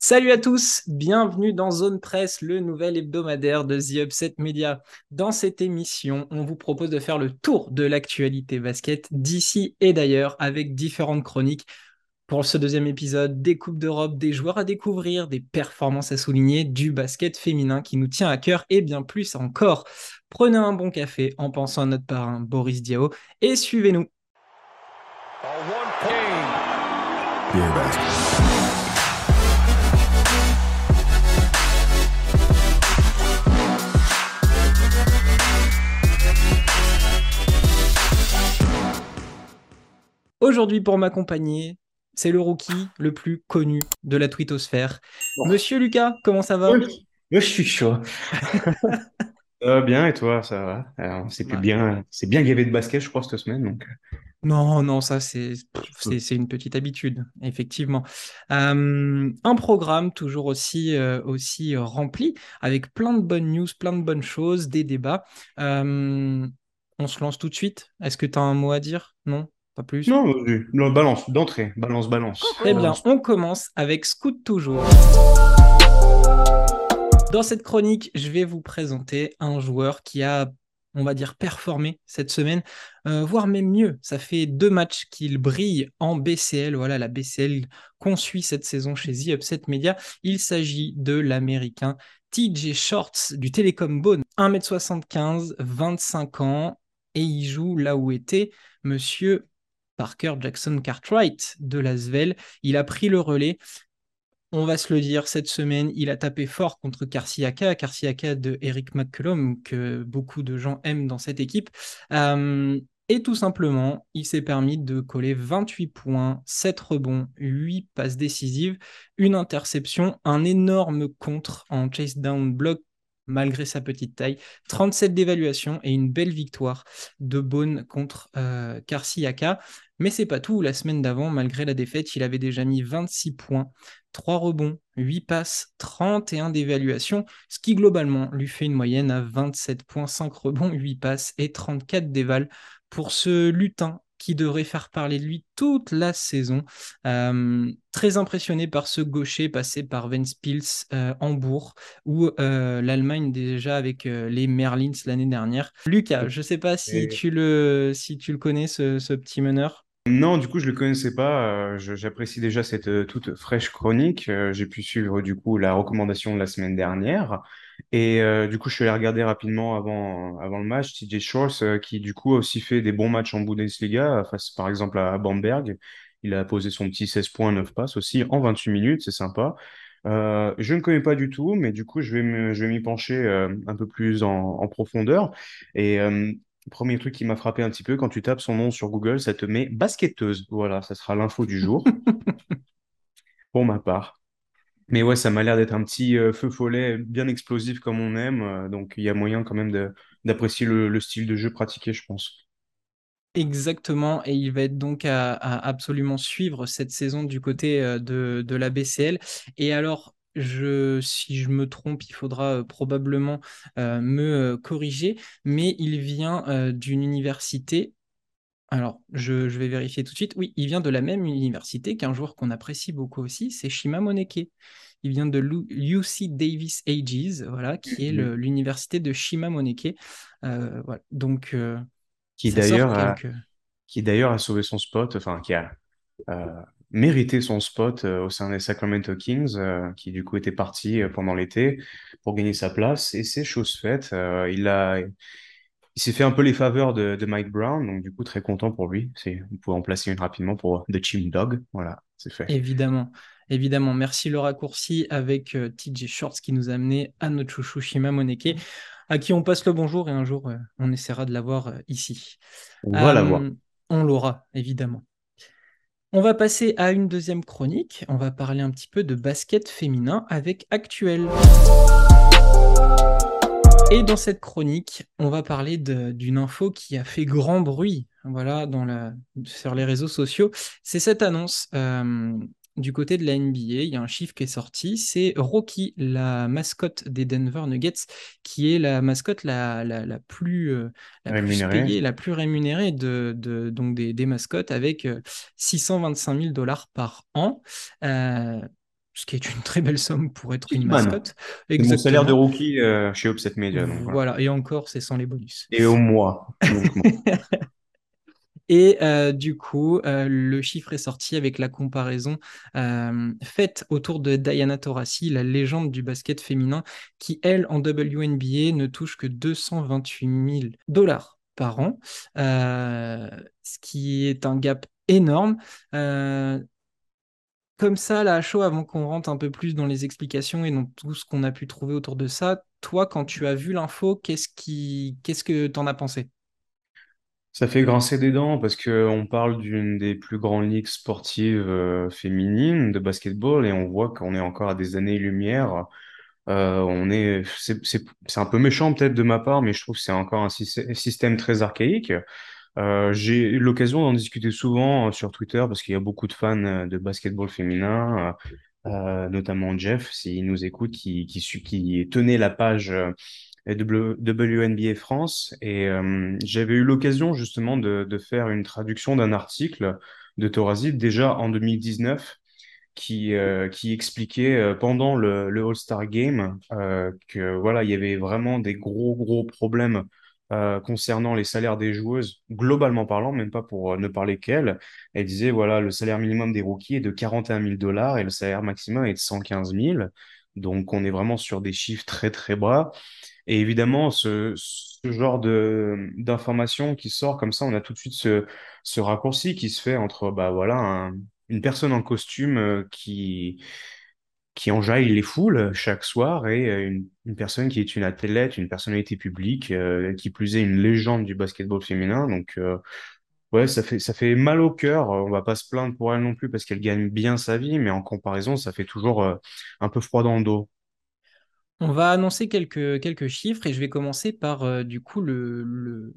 Salut à tous, bienvenue dans Zone Presse, le nouvel hebdomadaire de The Upset Media. Dans cette émission, on vous propose de faire le tour de l'actualité basket d'ici et d'ailleurs avec différentes chroniques. Pour ce deuxième épisode, des Coupes d'Europe, des joueurs à découvrir, des performances à souligner, du basket féminin qui nous tient à cœur et bien plus encore. Prenez un bon café en pensant à notre parrain Boris Diao et suivez-nous. Aujourd'hui, pour m'accompagner, c'est le rookie le plus connu de la twittosphère. Monsieur Lucas, comment ça va? Je suis chaud. Ça va bien et toi, ça va? Alors, c'est plus Ouais. bien, c'est bien gavé de basket, je crois, cette semaine. Donc, Non, non, ça c'est euh, c'est c'est une petite habitude, effectivement. Euh, un programme toujours aussi euh, aussi euh, rempli avec plein de bonnes news, plein de bonnes choses, des débats. Euh, on se lance tout de suite? Est-ce que tu as un mot à dire? Non, pas plus. non. Non, balance, d'entrée, balance, balance. Très bien, Balance. on commence avec Scoot toujours. Dans cette chronique, je vais vous présenter un joueur qui a, on va dire, performé cette semaine, euh, voire même mieux. Ça fait deux matchs qu'il brille en BCL. Voilà, la BCL qu'on suit cette saison chez The Upset Media. Il s'agit de l'américain TJ Shorts du Telecom Bone. 1m75, 25 ans, et il joue là où était monsieur Parker Jackson Cartwright de Lasvel. Il a pris le relais. On va se le dire, cette semaine, il a tapé fort contre Karsiaka, Karsiaka de Eric McCollum, que beaucoup de gens aiment dans cette équipe. Euh, et tout simplement, il s'est permis de coller 28 points, 7 rebonds, 8 passes décisives, une interception, un énorme contre en chase down block malgré sa petite taille, 37 d'évaluation et une belle victoire de Bone contre euh, Karsiaka. Mais c'est pas tout. La semaine d'avant, malgré la défaite, il avait déjà mis 26 points, 3 rebonds, 8 passes, 31 d'évaluation, ce qui globalement lui fait une moyenne à 27 points, 5 rebonds, 8 passes et 34 d'éval pour ce lutin qui devrait faire parler de lui toute la saison. Euh, très impressionné par ce gaucher passé par Vence Pils, euh, Hambourg, ou euh, l'Allemagne déjà avec les Merlins l'année dernière. Lucas, je ne sais pas si Et- tu le, si tu le connais, ce, ce petit meneur. Non, du coup, je le connaissais pas. euh, j'apprécie déjà cette euh, toute fraîche chronique. euh, j'ai pu suivre, du coup, la recommandation de la semaine dernière. Et euh, du coup, je suis allé regarder rapidement avant, avant le match TJ Shorts, euh, qui, du coup, a aussi fait des bons matchs en Bundesliga, face, par exemple, à, à Bamberg. Il a posé son petit 16 points, 9 passes aussi en 28 minutes, c'est sympa. Euh, je ne connais pas du tout, mais du coup, je vais me, je vais m'y pencher euh, un peu plus en, en profondeur. Et euh, premier truc qui m'a frappé un petit peu, quand tu tapes son nom sur Google, ça te met basketteuse. Voilà, ça sera l'info du jour, pour ma part. Mais ouais, ça m'a l'air d'être un petit euh, feu follet bien explosif comme on aime. euh, donc, il y a moyen quand même d'apprécier le, le style de jeu pratiqué, je pense. Exactement, et il va être donc à, absolument suivre cette saison du côté euh, de, la BCL. Et alors, si je me trompe, il faudra probablement me corriger, mais il vient d'une université. Alors, je, je vais vérifier tout de suite. Oui, il vient de la même université qu'un joueur qu'on apprécie beaucoup aussi, c'est Shima Moneke. Il vient de l'U- UC Davis Ages, voilà, qui est l'université de Shima Moneke. Euh, voilà. Donc, euh, Qui d'ailleurs a, quelques. qui d'ailleurs a sauvé son spot, enfin, qui a euh, mérité son spot au sein des Sacramento Kings, qui du coup était parti pendant l'été pour gagner sa place. Et c'est chose faite. Il a, il s'est fait un peu les faveurs de, de Mike Brown, donc du coup très content pour lui. C'est, vous pouvez en placer une rapidement pour The Chim Dog. Voilà, c'est fait. Évidemment, évidemment. Merci le raccourci avec euh, TJ Shorts qui nous a amené à notre chouchou Shima Moneke, à qui on passe le bonjour et un jour euh, on essaiera de l'avoir euh, ici. On va la voir. Euh, on l'aura, évidemment. On va passer à une deuxième chronique. On va parler un petit peu de basket féminin avec Actuel. Et dans cette chronique, on va parler d'une info qui a fait grand bruit voilà, dans la, sur les réseaux sociaux. C'est cette annonce euh, du côté de la NBA. Il y a un chiffre qui est sorti. C'est Rocky, la mascotte des Denver Nuggets, qui est la mascotte la, la, la plus, euh, la plus Rémunéré. payée, la plus rémunérée de, de- donc des, des mascottes avec euh, 625 000 dollars par an. Euh, ce qui est une très belle somme pour être une mascotte. C'est mon salaire de Exactement. rookie euh, chez Upset Media. Donc, voilà. Voilà, et encore, c'est sans les bonus. Et au mois. Et euh, du coup, euh, le chiffre est sorti avec la comparaison faite autour de Diana Taurasi, la légende du basket féminin, qui, elle, en WNBA, ne touche que 228 000 dollars par an, ce qui est un gap énorme. Euh, comme ça, là, chaud, avant qu'on rentre un peu plus dans les explications et dans tout ce qu'on a pu trouver autour de ça, toi, quand tu as vu l'info, qu'est-ce qui... qu'est-ce que tu en as pensé? Ça fait grincer des dents parce que on parle d'une des plus grandes ligues sportives euh, féminines de basketball et on voit qu'on est encore à des années-lumière. Euh, on est, c'est, un peu méchant peut-être de ma part, mais je trouve que c'est encore un syst- système très archaïque. Euh, j'ai eu l'occasion d'en discuter souvent euh, sur Twitter parce qu'il y a beaucoup de fans euh, de basketball féminin, euh, notamment Jeff, s'il nous écoute, qui, tenait la page WNBA France. Et j'avais eu l'occasion justement de, faire une traduction d'un article de Thorazide déjà en 2019 qui, expliquait pendant le, le All-Star Game euh, que voilà, il y avait vraiment des gros, gros problèmes euh, concernant les salaires des joueuses, globalement parlant, même pas pour euh, ne parler qu'elles. Elle disait, voilà, le salaire minimum des rookies est de 41 000 dollars et le salaire maximum est de 115 000. Donc, on est vraiment sur des chiffres très, très bas. Et évidemment, ce, genre de d'information qui sort comme ça, on a tout de suite ce, ce raccourci qui se fait entre bah voilà un- une personne en costume euh, qui qui enjaille les foules chaque soir et euh, une, personne qui est une athlète, une personnalité publique, euh, qui plus est une légende du basketball féminin. Donc euh, ouais, ça fait ça fait mal au cœur. On va pas se plaindre pour elle non plus parce qu'elle gagne bien sa vie, mais en comparaison, ça fait toujours un peu froid dans le dos. On va annoncer quelques, quelques chiffres et je vais commencer par du coup le, le,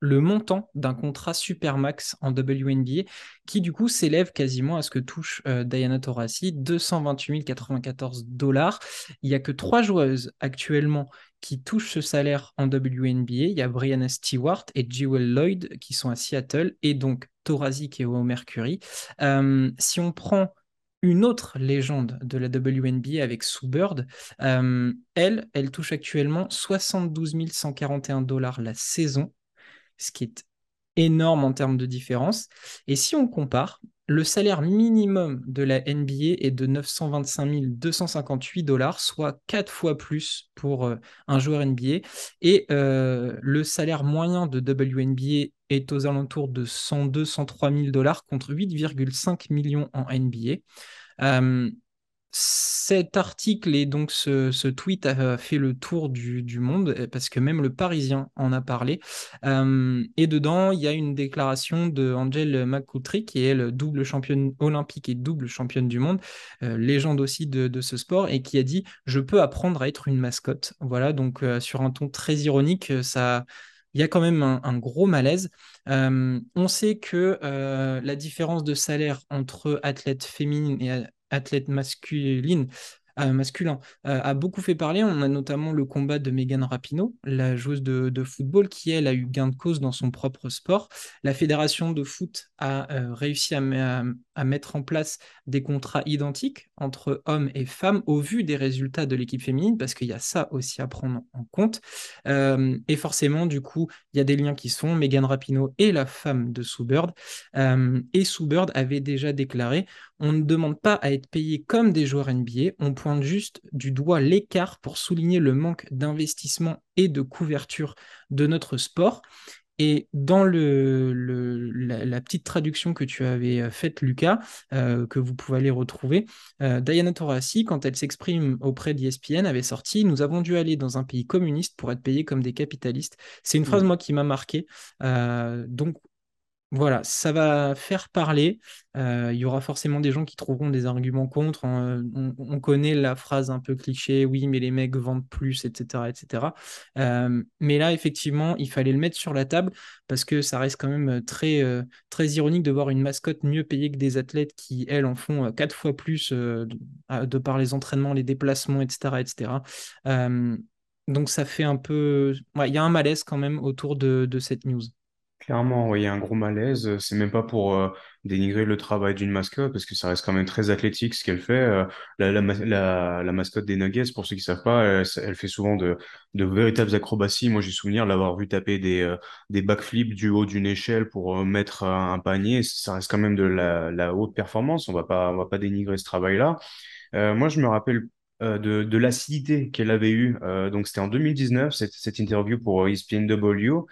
le montant d'un contrat Supermax en WNBA qui du coup s'élève quasiment à ce que touche euh, Diana Taurasi, 228 094 dollars. Il n'y a que trois joueuses actuellement qui touchent ce salaire en WNBA. Il y a Brianna Stewart et Jewel Lloyd qui sont à Seattle et donc Taurasi qui est au Mercury. Euh, si on prend une autre légende de la WNBA avec Sue Bird, euh, elle, elle touche actuellement 72 141 dollars la saison ce qui est énorme en termes de différence. Et si on compare, le salaire minimum de la NBA est de 925 258 dollars, soit quatre fois plus pour euh, un joueur NBA. Et euh, le salaire moyen de WNBA est aux alentours de 102-103 000 dollars contre 8,5 millions en NBA. Euh, cet article et donc ce, tweet a fait le tour du, monde parce que même le Parisien en a parlé. Euh, et dedans, il y a une déclaration de Angel McCoutry, qui est elle double championne olympique et double championne du monde, euh, légende aussi de, ce sport, et qui a dit Je peux apprendre à être une mascotte. Voilà, donc euh, sur un ton très ironique, ça il y a quand même un, gros malaise. Euh, on sait que euh, la différence de salaire entre athlètes féminines et athlètes masculines euh, masculin euh, a beaucoup fait parler. On a notamment le combat de Megan Rapinoe, la joueuse de, football, qui elle a eu gain de cause dans son propre sport. La fédération de foot a euh, réussi à, mettre en place des contrats identiques entre hommes et femmes au vu des résultats de l'équipe féminine, parce qu'il y a ça aussi à prendre en compte. Et forcément, du coup, il y a des liens qui sont. Megan Rapinoe est la femme de Sue Bird. Et Sue Bird avait déjà déclaré on ne demande pas à être payé comme des joueurs NBA, on pointe juste du doigt l'écart pour souligner le manque d'investissement et de couverture de notre sport. Et dans le, le la, la, petite traduction que tu avais faite, Lucas, euh, que vous pouvez aller retrouver, euh, Diana Taurasi, quand elle s'exprime auprès d'ESPN, avait sorti Nous avons dû aller dans un pays communiste pour être payés comme des capitalistes. C'est une phrase, moi, qui m'a marqué. Euh, donc, voilà, ça va faire parler. Euh, il y aura forcément des gens qui trouveront des arguments contre. On, on, on, connaît la phrase un peu cliché, oui, mais les mecs vendent plus, etc. etc. Euh, mais là, effectivement, il fallait le mettre sur la table parce que ça reste quand même très, euh, très ironique de voir une mascotte mieux payée que des athlètes qui, elles, en font quatre fois plus de, par les entraînements, les déplacements, etc. etc. donc ça fait un peu... Il y a un malaise quand même autour de cette news. Clairement, il y a un gros malaise. C'est même pas pour euh, dénigrer le travail d'une mascotte, parce que ça reste quand même très athlétique ce qu'elle fait. Euh, la, la, ma- la, la mascotte des Nuggets, pour ceux qui savent pas, elle, fait souvent de, véritables acrobaties. Moi, j'ai souvenir l'avoir vu taper des, euh, des backflips du haut d'une échelle pour mettre un, panier. Ça reste quand même de la, haute performance. On va pas, on va pas dénigrer ce travail-là. Moi, je me rappelle de, l'acidité qu'elle avait eue. Donc, c'était en 2019, cette, interview pour ESPNW.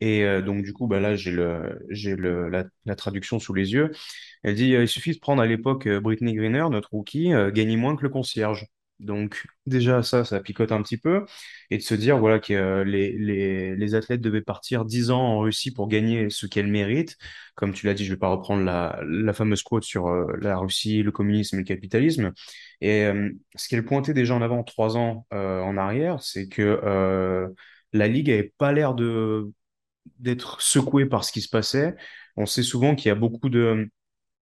Et euh, donc, du coup, bah, là, j'ai la, traduction sous les yeux. Elle dit, euh, il suffit de prendre à l'époque euh, Britney Greener, notre rookie, euh, moins que le concierge. Donc, déjà, ça, ça picote un petit peu. Et de se dire, voilà, que les, les, les athlètes devaient partir 10 ans en Russie pour gagner ce qu'elles méritent. Comme tu l'as dit, je vais pas reprendre la, la fameuse quote sur la Russie, le communisme et le capitalisme. Et ce qu'elle pointait déjà en avant trois ans en arrière, c'est que la Ligue avait pas l'air de d'être secoué par ce qui se passait. On sait souvent qu'il y a beaucoup de,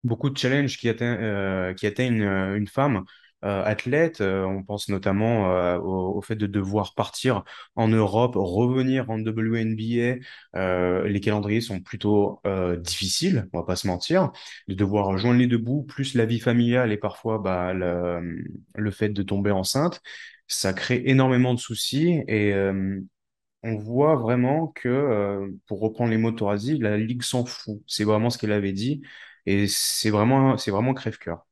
beaucoup de challenges qui atteignent, euh, qui atteignent une, une femme euh, athlète. Euh, on pense notamment euh, au, au fait de devoir partir en Europe, revenir en WNBA. Euh, les calendriers sont plutôt euh, difficiles, on va pas se mentir. De devoir joindre les deux bouts, plus la vie familiale et parfois bah, le, le fait de tomber enceinte. Ça crée énormément de soucis et euh, on voit vraiment que, euh, pour reprendre les mots de la Ligue s'en fout. C'est vraiment ce qu'elle avait dit. Et c'est vraiment, c'est vraiment crève-cœur.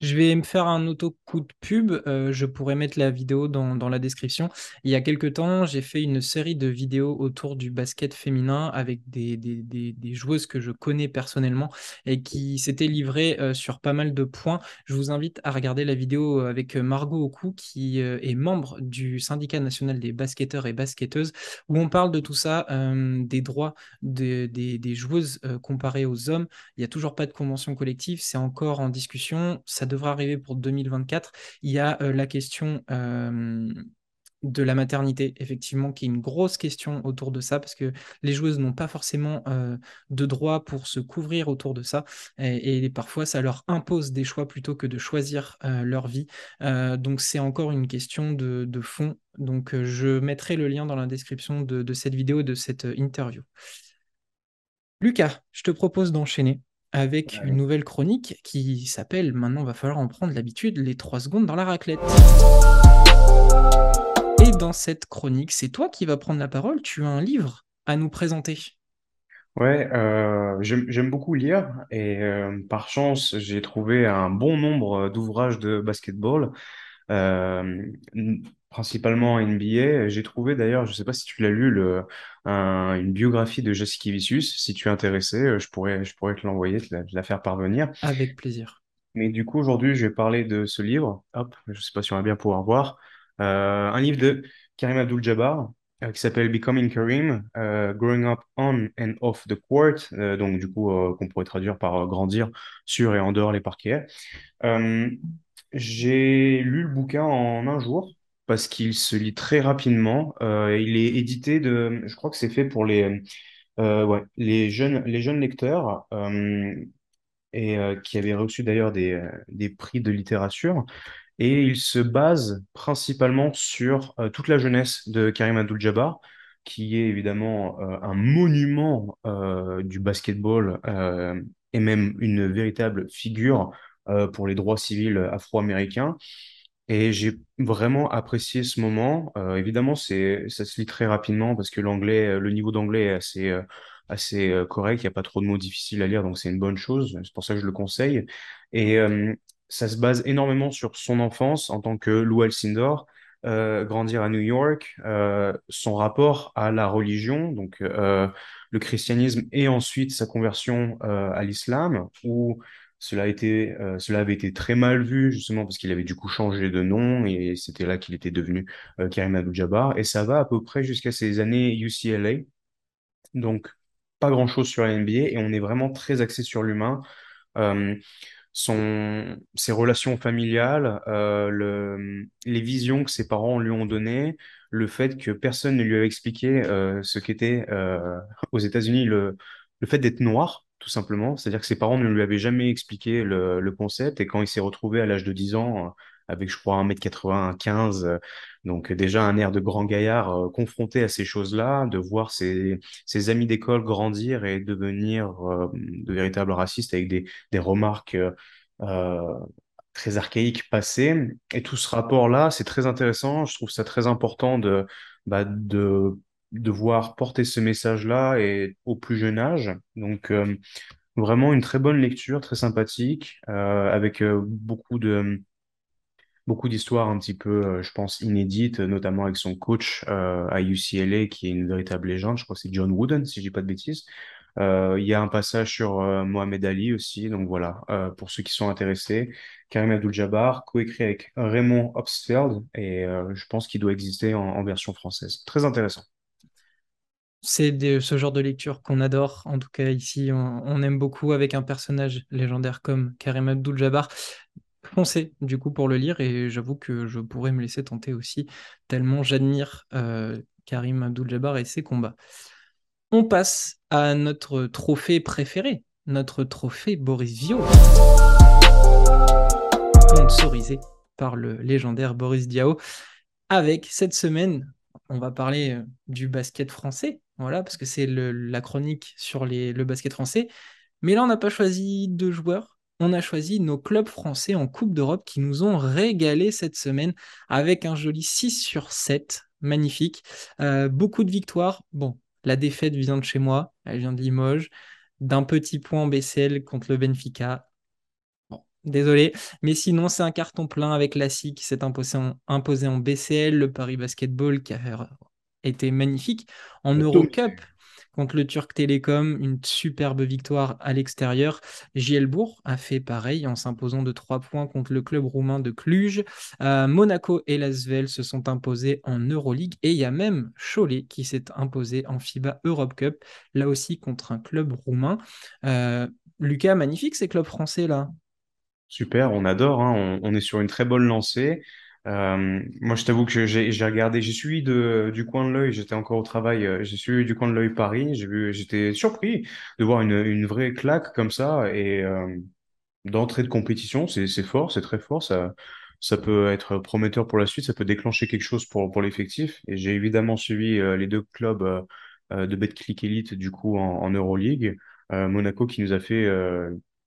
Je vais me faire un auto coup de pub. euh, je pourrais mettre la vidéo dans, dans la description. Il y a quelque temps, j'ai fait une série de vidéos autour du basket féminin avec des, des, des- joueuses que je connais personnellement et qui s'étaient livrées euh, sur pas mal de points. Je vous invite à regarder la vidéo avec Margot Oku, qui euh, est membre du syndicat national des basketteurs et basketteuses, où on parle de tout ça, euh, des droits de- des, joueuses euh, comparées aux hommes. Il n'y a toujours pas de convention collective, c'est encore en discussion. Devrait arriver pour 2024. Il y a euh, la question de la maternité, effectivement, qui est une grosse question autour de ça, parce que les joueuses n'ont pas forcément euh, de droit pour se couvrir autour de ça. Et, parfois, ça leur impose des choix plutôt que de choisir euh, leur vie. Donc, c'est encore une question de, fond. Donc, je mettrai le lien dans la description de, de cette vidéo de cette interview. Lucas, je te propose d'enchaîner avec une nouvelle chronique qui s'appelle, maintenant va falloir en prendre l'habitude, les 3 secondes dans la raclette. Et dans cette chronique, c'est toi qui vas prendre la parole, tu as un livre à nous présenter. Ouais, euh, j'aime, beaucoup lire et euh, par chance, j'ai trouvé un bon nombre d'ouvrages de basketball, principalement NBA. J'ai trouvé d'ailleurs, je sais pas si tu l'as lu, le, un- une biographie de Jessica Vicius. Si tu es intéressé, euh, je pourrais, je pourrais te l'envoyer, te la, te la faire parvenir. Avec plaisir. Mais du coup, aujourd'hui, je vais parler de ce livre. Hop, je sais pas si on va bien pouvoir voir. Euh, un livre de Karim Abdul-Jabbar euh, qui s'appelle Becoming Karim, euh, Growing Up on and Off the Court. Euh, donc, du coup, euh, qu'on pourrait traduire par euh, grandir sur et en dehors les parquets. J'ai lu le bouquin en un jour parce qu'il se lit très rapidement. Euh, il est édité de, je crois que c'est fait pour les, euh, ouais, les jeunes, les jeunes lecteurs. Euh, et qui avait reçu d'ailleurs des, des prix de littérature. Et il se base principalement sur toute la jeunesse de Karim Abdul-Jabbar, qui est évidemment un monument du basketball et même une véritable figure pour les droits civils afro-américains. Et j'ai vraiment apprécié ce moment. Euh, évidemment, c'est, ça se lit très rapidement parce que l'anglais, euh, le niveau d'anglais est assez, euh, assez euh, correct. Il n'y a pas trop de mots difficiles à lire, donc c'est une bonne chose. C'est pour ça que je le conseille. Et euh, ça se base énormément sur son enfance en tant que Lou Alcindor, euh, grandir à New York, euh, son rapport à la religion, donc euh, le christianisme, et ensuite sa conversion euh, à l'islam, où euh, cela avait été très mal vu, justement, parce qu'il avait du coup changé de nom et c'était là qu'il était devenu euh, Karim Abdul-Jabbar. Et ça va à peu près jusqu'à ses années UCLA. Donc, pas grand-chose sur la NBA et on est vraiment très axé sur l'humain. Euh, son, ses relations familiales, le, les visions que ses parents lui ont données, le fait que personne ne lui avait expliqué ce qu'était aux États-Unis le fait d'être noir, tout simplement. C'est-à-dire que ses parents ne lui avaient jamais expliqué le, concept et quand il s'est retrouvé à l'âge de 10 ans avec je crois 1m95. Donc déjà un air de grand gaillard confronté à ces choses-là, de voir ses, amis d'école grandir et devenir de véritables racistes avec des, des remarques très archaïques passées. Et tout ce rapport-là, c'est très intéressant. Je trouve ça très important de, bah, de devoir porter ce message-là et au plus jeune âge. Donc, euh, vraiment une très bonne lecture, très sympathique, euh, avec euh, beaucoup de beaucoup d'histoires un petit peu, je pense, inédites, notamment avec son coach à UCLA, qui est une véritable légende. Je crois que c'est John Wooden, si je dis pas de bêtises. Il y a un passage sur Mohamed Ali aussi, donc voilà, pour ceux qui sont intéressés. Karim Abdul-Jabbar, coécrit avec Raymond Obstfeld, et je pense qu'il doit exister en version française. Très intéressant c'est ce genre de lecture qu'on adore. En tout cas, ici, on, aime beaucoup avec un personnage légendaire comme Karim Abdul-Jabbar. Foncez du coup pour le lire et j'avoue que je pourrais me laisser tenter aussi, tellement j'admire euh, Karim Abdul-Jabbar et ses combats. On passe à notre trophée préféré, notre trophée Boris Viau, sponsorisé par le légendaire Boris Diaw, avec cette semaine on va parler euh, du basket français, voilà, parce que c'est la chronique sur le basket français. Mais là, on n'a pas choisi deux joueurs, on a choisi nos clubs français en Coupe d'Europe qui nous ont régalé cette semaine avec un joli 6 sur 7, magnifique. Euh, beaucoup de victoires. Bon, la défaite vient de chez moi, elle vient de Limoges, d'un petit point en BCL contre le Benfica. Bon, désolé, mais sinon c'est un carton plein avec l'ASI qui s'est imposé imposé en BCL, le Paris Basketball qui a était magnifique. En Eurocup, contre le Turc Télécom, une superbe victoire à l'extérieur. Gielbourg a fait pareil en s'imposant de 3 points contre le club roumain de Cluj. Euh, Monaco et Lasvel se sont imposés en Euroleague et il y a même Cholet qui s'est imposé en FIBA Europe Cup, là aussi contre un club roumain. Euh, Lucas, magnifique ces clubs français là. Super, on adore, hein. on, est sur une très bonne lancée. Euh, moi, je t'avoue que j'ai regardé, j'ai suivi de, du coin de l'œil, j'étais encore au travail, euh, j'ai suivi du coin de l'œil Paris, j'étais surpris de voir une, une vraie claque comme ça et euh, d'entrée de compétition, c'est fort, c'est très fort, ça, ça peut être prometteur pour la suite, ça peut déclencher quelque chose pour, pour l'effectif. Et j'ai évidemment suivi les deux clubs de Betclic Elite du coup en, en Euroleague. Monaco qui nous a fait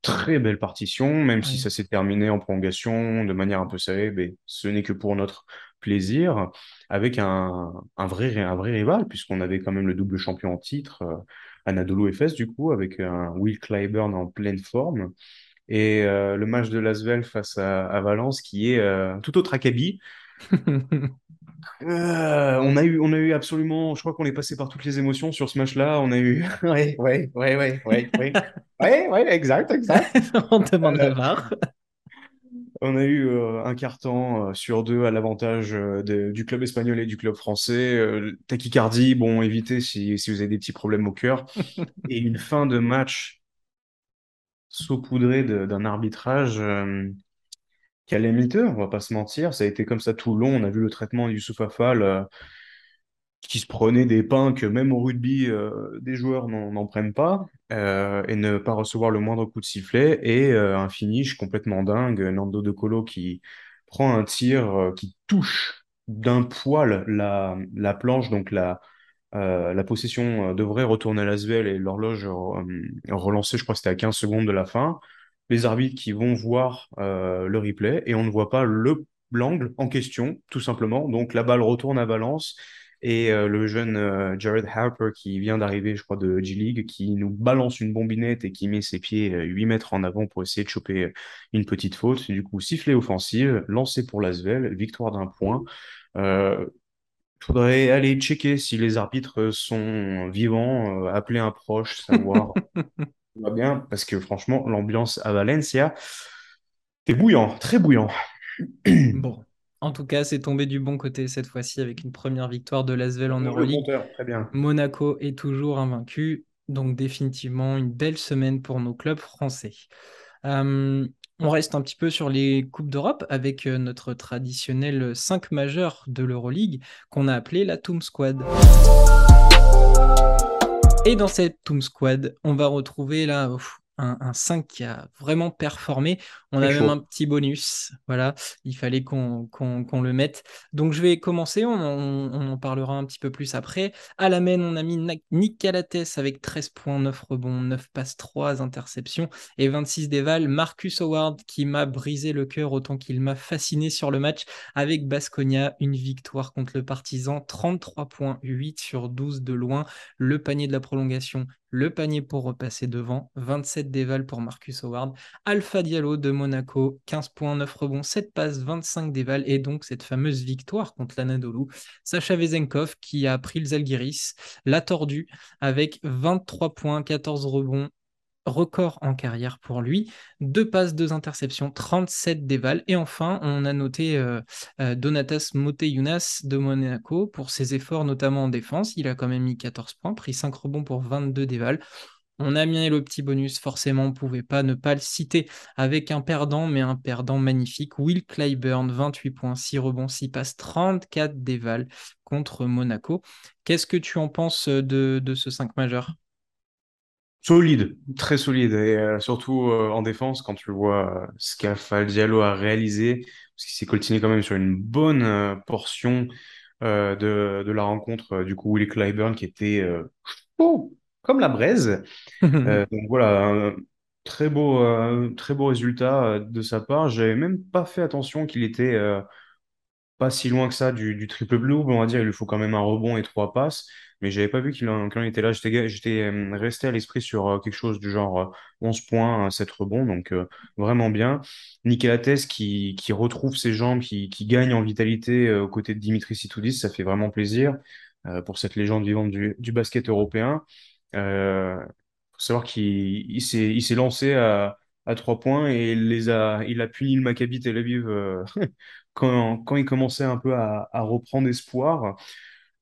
très belle partition, même si ça s'est terminé en prolongation de manière un peu serrée, mais ce n'est que pour notre plaisir, avec un, un, vrai, un vrai rival, puisqu'on avait quand même le double champion en titre, euh, Anadolu Efes, du coup, avec un Will Clyburn en pleine forme. Et euh, le match de Lasvel face à, Valence, qui est euh, tout autre acabit. Euh, on a eu, on a eu absolument, je crois qu'on est passé par toutes les émotions sur ce match-là. On a eu, ouais, ouais, ouais, ouais, ouais, ouais, ouais, ouais, exact, exact. on demande la barre. On a eu euh, un carton euh, sur deux à l'avantage du club espagnol et du club français. tachycardie, bon, évitez si, si, vous avez des petits problèmes au cœur. et une fin de match saupoudrée d'un arbitrage calamiteux, on va pas se mentir. Ça a été comme ça tout le long. On a vu le traitement de Youssouf Afal euh, qui se prenait des pains que même au rugby, euh, des joueurs n'en prennent pas euh, et ne pas recevoir le moindre coup de sifflet. Et un finish complètement dingue. Nando De Colo qui prend un tir qui touche d'un poil la, la planche, donc la, la possession devrait retourner à l'Asvel et l'horloge relancée, je crois que c'était à 15 secondes de la fin les arbitres qui vont voir euh, le replay et on ne voit pas le l'angle en question, tout simplement. Donc la balle retourne à Valence et euh, le jeune euh, Jared Harper qui vient d'arriver, je crois, de G-League, qui nous balance une bombinette et qui met ses pieds 8 mètres en avant pour essayer de choper une petite faute. Du coup, sifflet offensive, lancé pour Lasvel, victoire d'un point. Faudrait aller checker si les arbitres sont vivants, appeler un proche, savoir va bien parce que franchement, l'ambiance à Valencia, c'est bouillant, très bouillant. bon, en tout cas, c'est tombé du bon côté cette fois-ci avec une première victoire de Lasvel en Euroleague. Très bien. Monaco est toujours invaincu, donc définitivement une belle semaine pour nos clubs français. Euh, on reste un petit peu sur les Coupes d'Europe avec euh, notre traditionnel 5 majeur de l'Euroleague qu'on a appelé la Toom Squad. Et dans cette Toom Squad, on va retrouver là un, 5 qui a vraiment performé. On a même un petit bonus. Voilà, il fallait qu'on le mette. Donc je vais commencer, on, en parlera un petit peu plus après. À la main, on a mis Nick Calates avec 13 points, 9 rebonds, 9 passes, 3 interceptions et 26 dévals. Marcus Howard qui m'a brisé le cœur autant qu'il m'a fasciné sur le match avec Basconia, une victoire contre le Partisan, 33 points, 8 sur 12 de loin. Le panier de la prolongation le panier pour repasser devant, 27 déval pour Marcus Howard, Alpha Diallo de Monaco, 15 points, 9 rebonds, 7 passes, 25 déval, et donc cette fameuse victoire contre l'Anadolu. Sacha Vezenkov qui a pris le Zalgiris, l'a tordu avec 23 points, 14 rebonds, record en carrière pour lui. Deux passes, deux interceptions, 37 déval. Et enfin, on a noté euh, euh, Donatas Moteyunas de Monaco pour ses efforts, notamment en défense. Il a quand même mis 14 points, pris 5 rebonds pour 22 déval. On a mis le petit bonus, forcément, on ne pouvait pas ne pas le citer avec un perdant, mais un perdant magnifique. Will Clyburn, 28 points, 6 rebonds, 6 passes, 34 déval contre Monaco. Qu'est-ce que tu en penses de, de ce 5 majeur? Solide, très solide, et euh, surtout euh, en défense, quand tu vois euh, ce qu'Alpha Diallo a réalisé, parce qu'il s'est coltiné quand même sur une bonne portion de, de la rencontre, du coup, Willie Clyburn qui était chaud, comme la braise. Donc voilà, un très beau, très beau résultat de sa part. J'avais même pas fait attention qu'il était pas si loin que ça du, triple blue, on va dire, il lui faut quand même un rebond et trois passes, mais j'avais pas vu qu'il en, était là. J'étais, euh, resté à l'esprit sur euh, quelque chose du genre euh, 11 points, euh, 7 rebonds, donc vraiment bien. Nicolates qui, qui retrouve ses jambes, qui, gagne en vitalité aux côtés de Dimitri Sitoudis, ça fait vraiment plaisir pour cette légende vivante du, basket européen. Euh, faut savoir qu'il il il s'est lancé à, à trois points et les a, il a puni le Maccabi Tel Aviv euh, quand, quand il commençait un peu à, reprendre espoir.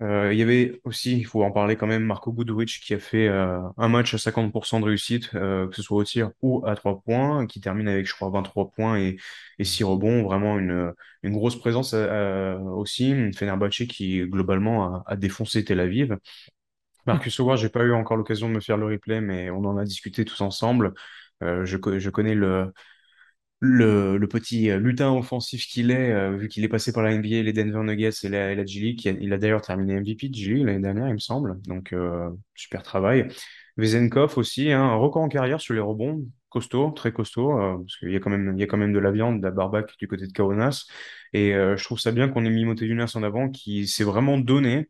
Euh, il y avait aussi, il faut en parler quand même, Marco Guduric qui a fait euh, un match à 50% de réussite, que ce soit au tir ou à trois points, qui termine avec, je crois, 23 points et, et 6 rebonds. Vraiment une, une grosse présence aussi. Fenerbahçe qui, globalement, a, a défoncé Tel Aviv. Marcus Howard, j'ai pas eu encore l'occasion de me faire le replay, mais on en a discuté tous ensemble. Euh, je, co- je connais le, petit euh, lutin offensif qu'il est, euh, vu qu'il est passé par la NBA, les Denver Nuggets et la, et la G League. Il a d'ailleurs terminé MVP de G League l'année dernière, il me semble. Donc, super travail. Vezenkov aussi, hein, un record en carrière sur les rebonds, costaud, très costaud, parce qu'il y a quand même, de la viande, de la barbaque du côté de Kaunas. Et je trouve ça bien qu'on ait mis Moté Younas en avant, qui s'est vraiment donné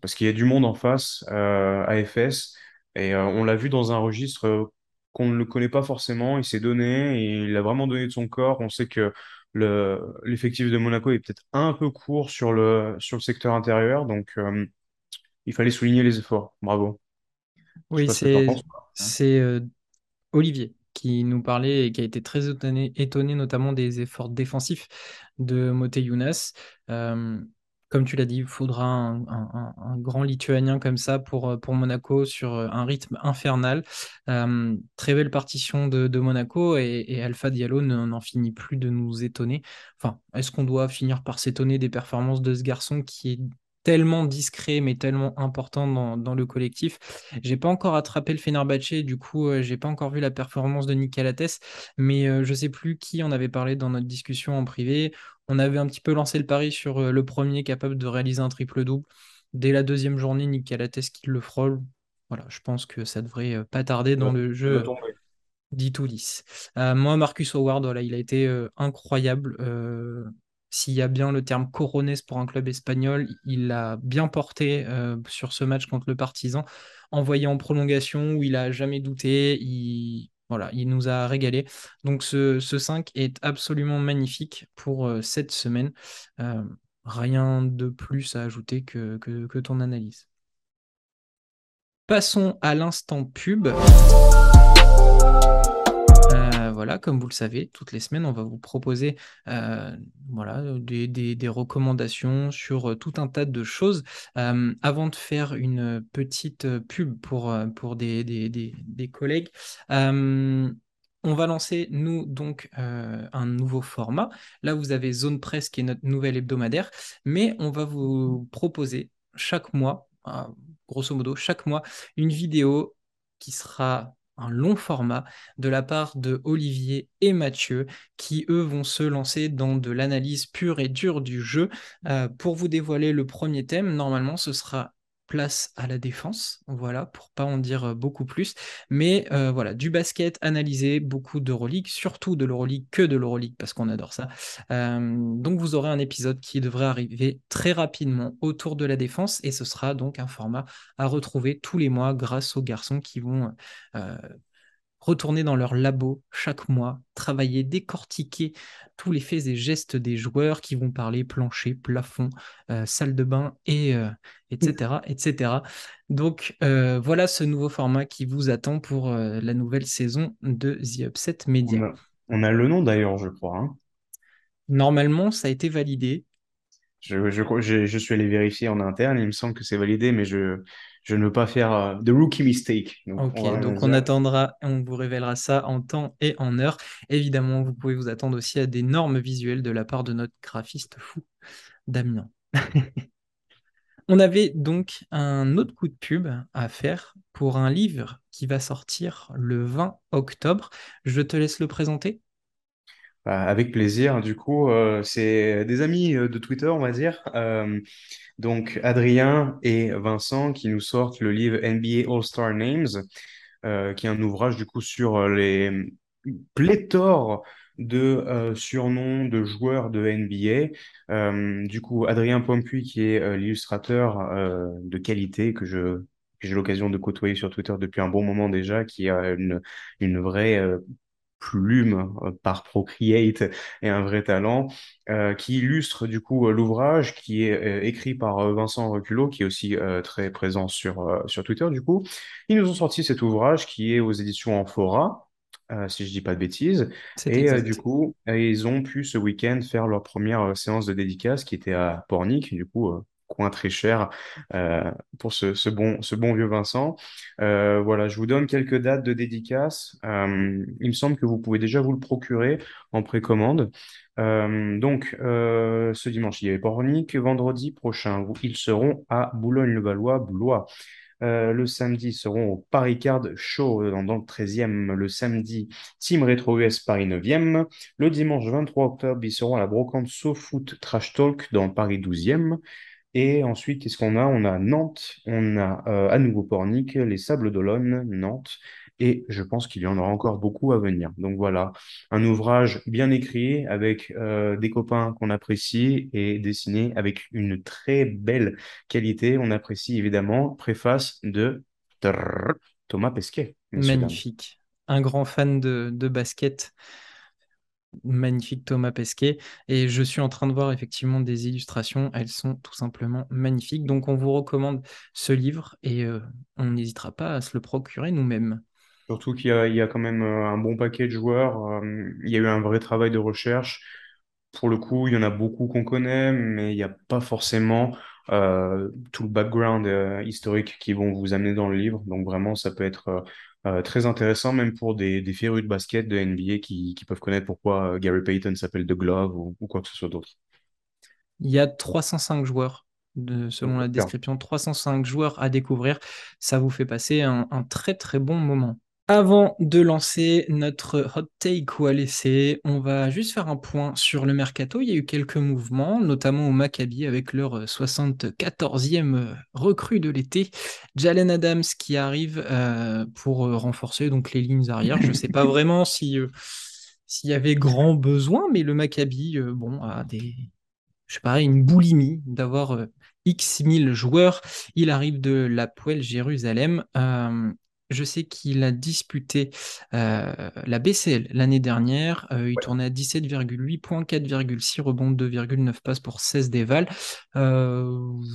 parce qu'il y a du monde en face à FS et on l'a vu dans un registre qu'on ne le connaît pas forcément. Il s'est donné et il a vraiment donné de son corps. On sait que le l'effectif de Monaco est peut-être un peu court sur le sur le secteur intérieur, donc euh, il fallait souligner les efforts. Bravo. Oui, ce c'est hein. c'est euh, Olivier qui nous parlait et qui a été très étonné, étonné notamment des efforts défensifs de Mote Younas. Euh, comme tu l'as dit, il faudra un, grand Lituanien comme ça pour, euh, Monaco sur euh, un rythme infernal. Euh, très belle partition de, Monaco et, Alpha Diallo ne- n'en finit plus de nous étonner. Enfin, est-ce qu'on doit finir par s'étonner des performances de ce garçon qui est tellement discret mais tellement important dans, dans le collectif j'ai pas encore attrapé le Fenerbahçe, du coup, euh, j'ai pas encore vu la performance de Nick Calates, mais euh, je sais plus qui en avait parlé dans notre discussion en privé. On avait un petit peu lancé le pari sur euh, le premier capable de réaliser un triple-double. Dès la deuxième journée, Nick Calates qui le frôle. Voilà, je pense que ça devrait euh, pas tarder dans le jeu tomber. dit tout lisse. Euh, moi, Marcus Howard, voilà, il a été euh, incroyable. S'il y a bien le terme corones pour un club espagnol, il l'a bien porté euh, sur ce match contre le Partizan, envoyé en prolongation où il a jamais douté. Il, voilà, il nous a régalé. Donc ce, ce 5 est absolument magnifique pour euh, cette semaine. Euh, rien de plus à ajouter que ton analyse. Passons à l'instant pub. Euh, voilà, comme vous le savez, toutes les semaines, on va vous proposer euh, voilà, des, recommandations sur euh, tout un tas de choses. Euh, avant de faire une petite euh, pub pour, euh, des, collègues, euh, on va lancer, nous, donc, euh, un nouveau format. Là, vous avez Zone Presse, qui est notre nouvelle hebdomadaire, mais on va vous proposer chaque mois, euh, grosso modo, chaque mois, une vidéo qui sera un long format de la part de Olivier et Mathieu, qui eux vont se lancer dans de l'analyse pure et dure du jeu. Euh, pour vous dévoiler le premier thème, normalement ce sera place à la défense, voilà, pour pas en dire euh, beaucoup plus. Mais euh, voilà, du basket analysé, beaucoup d'Euroleague, surtout de l'Euroleague que de l'Euroleague, parce qu'on adore ça. Euh, donc vous aurez un épisode qui devrait arriver très rapidement autour de la défense, et ce sera donc un format à retrouver tous les mois grâce aux garçons qui vont retourner dans leur labo chaque mois, travailler, décortiquer tous les faits et gestes des joueurs qui vont parler plancher, plafond, euh, salle de bain, et, etc., euh, etc. Donc euh, voilà ce nouveau format qui vous attend pour la nouvelle saison de The Upset Media. On a, le nom d'ailleurs, je crois. Hein. Normalement, ça a été validé. Je, je, je, suis allé vérifier en interne, il me semble que c'est validé, mais je, je ne veux pas faire euh, de rookie mistake. Donc, ok, on donc on attendra, on vous révélera ça en temps et en heure. Évidemment, vous pouvez vous attendre aussi à des normes visuelles de la part de notre graphiste fou, Damien. on avait donc un autre coup de pub à faire pour un livre qui va sortir le 20 octobre. Je te laisse le présenter. Bah, avec plaisir. Du coup, euh, c'est des amis euh, de Twitter, on va dire. Euh, donc, Adrien et Vincent qui nous sortent le livre NBA All-Star Names, qui est un ouvrage du coup sur les pléthores de surnoms de joueurs de NBA. du coup, Adrien Pompuy, qui est l'illustrateur de qualité que je j'ai l'occasion de côtoyer sur Twitter depuis un bon moment déjà, qui a une, une vraie plume euh, par Procreate et un vrai talent, euh, qui illustre du coup euh, l'ouvrage qui est écrit par Vincent Reculot, qui est aussi très présent sur, sur Twitter du coup. Ils nous ont sorti cet ouvrage qui est aux éditions Amphora. si je dis pas de bêtises. Et du coup, ils ont pu ce week-end faire leur première séance de dédicace qui était à Pornic. Du coup, coin très cher euh, pour ce, bon, vieux Vincent. Euh, voilà, je vous donne quelques dates de dédicace. Euh, il me semble que vous pouvez déjà vous le procurer en précommande. donc, ce dimanche, il y avait Pornic. Vendredi prochain, ils seront à Boulogne-le-Valois, Blois. le samedi, ils seront au Paris Card Show dans, le 13e. Le samedi, Team Retro US Paris 9e. Le dimanche 23 octobre, ils seront à la brocante SoFoot Trash Talk dans Paris 12e. Et ensuite, qu'est-ce qu'on a? On a Nantes, on a euh, à nouveau Pornic, les Sables d'Olonne, Nantes, et je pense qu'il y en aura encore beaucoup à venir. Donc voilà, un ouvrage bien écrit avec euh, des copains qu'on apprécie et dessiné avec une très belle qualité. On apprécie évidemment préface de Thomas Pesquet. Magnifique. Un grand fan de, de basket magnifique Thomas Pesquet. Et je suis en train de voir effectivement des illustrations. Elles sont tout simplement magnifiques. Donc on vous recommande ce livre et euh, on n'hésitera pas à se le procurer nous-mêmes. Surtout qu'il y, a quand même euh, un bon paquet de joueurs. Euh, il y a eu un vrai travail de recherche. Pour le coup, il y en a beaucoup qu'on connaît, mais il n'y a pas forcément tout le background historique qui vont vous amener dans le livre. Donc vraiment, ça peut être euh, très intéressant, même pour des, des férus de basket de NBA qui, qui peuvent connaître pourquoi euh, Gary Payton s'appelle The Glove ou, ou, quoi que ce soit d'autre. Il y a 305 joueurs, de, selon la description, 305 joueurs à découvrir. Ça vous fait passer un, un très très bon moment. Avant de lancer notre hot take ou à laisser, on va juste faire un point sur le mercato. Il y a eu quelques mouvements, notamment au Maccabi avec leur 74e recrue de l'été, Jalen Adams qui arrive euh, pour renforcer donc les lignes arrière. Je ne sais pas vraiment si euh, s'il y avait grand besoin, mais le Maccabi, euh, bon, a des, je sais pas, une boulimie d'avoir X mille joueurs. Il arrive de la Poêle Jérusalem. Je sais qu'il a disputé euh, la BCL l'année dernière. Euh, il tournait à 17,8 points, 4,6 rebonds, 2,9 passes pour 16 dévals. Euh,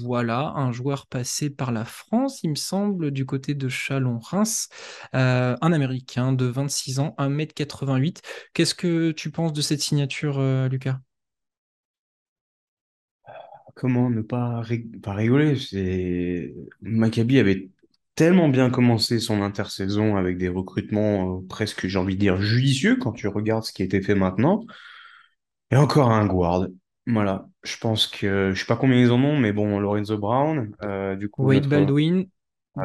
voilà, un joueur passé par la France, il me semble, du côté de Chalon-Reims. un Américain de 26 ans, 1m88. Qu'est-ce que tu penses de cette signature, Lucas? Comment ne pas, pas rigoler? Maccabi avait tellement bien commencé son intersaison avec des recrutements euh, presque, j'ai envie de dire, judicieux quand tu regardes ce qui a été fait maintenant. Et encore un guard. Voilà, je pense que je sais pas combien ils en ont, mais bon, Lorenzo Brown, euh, du coup. Wade Baldwin,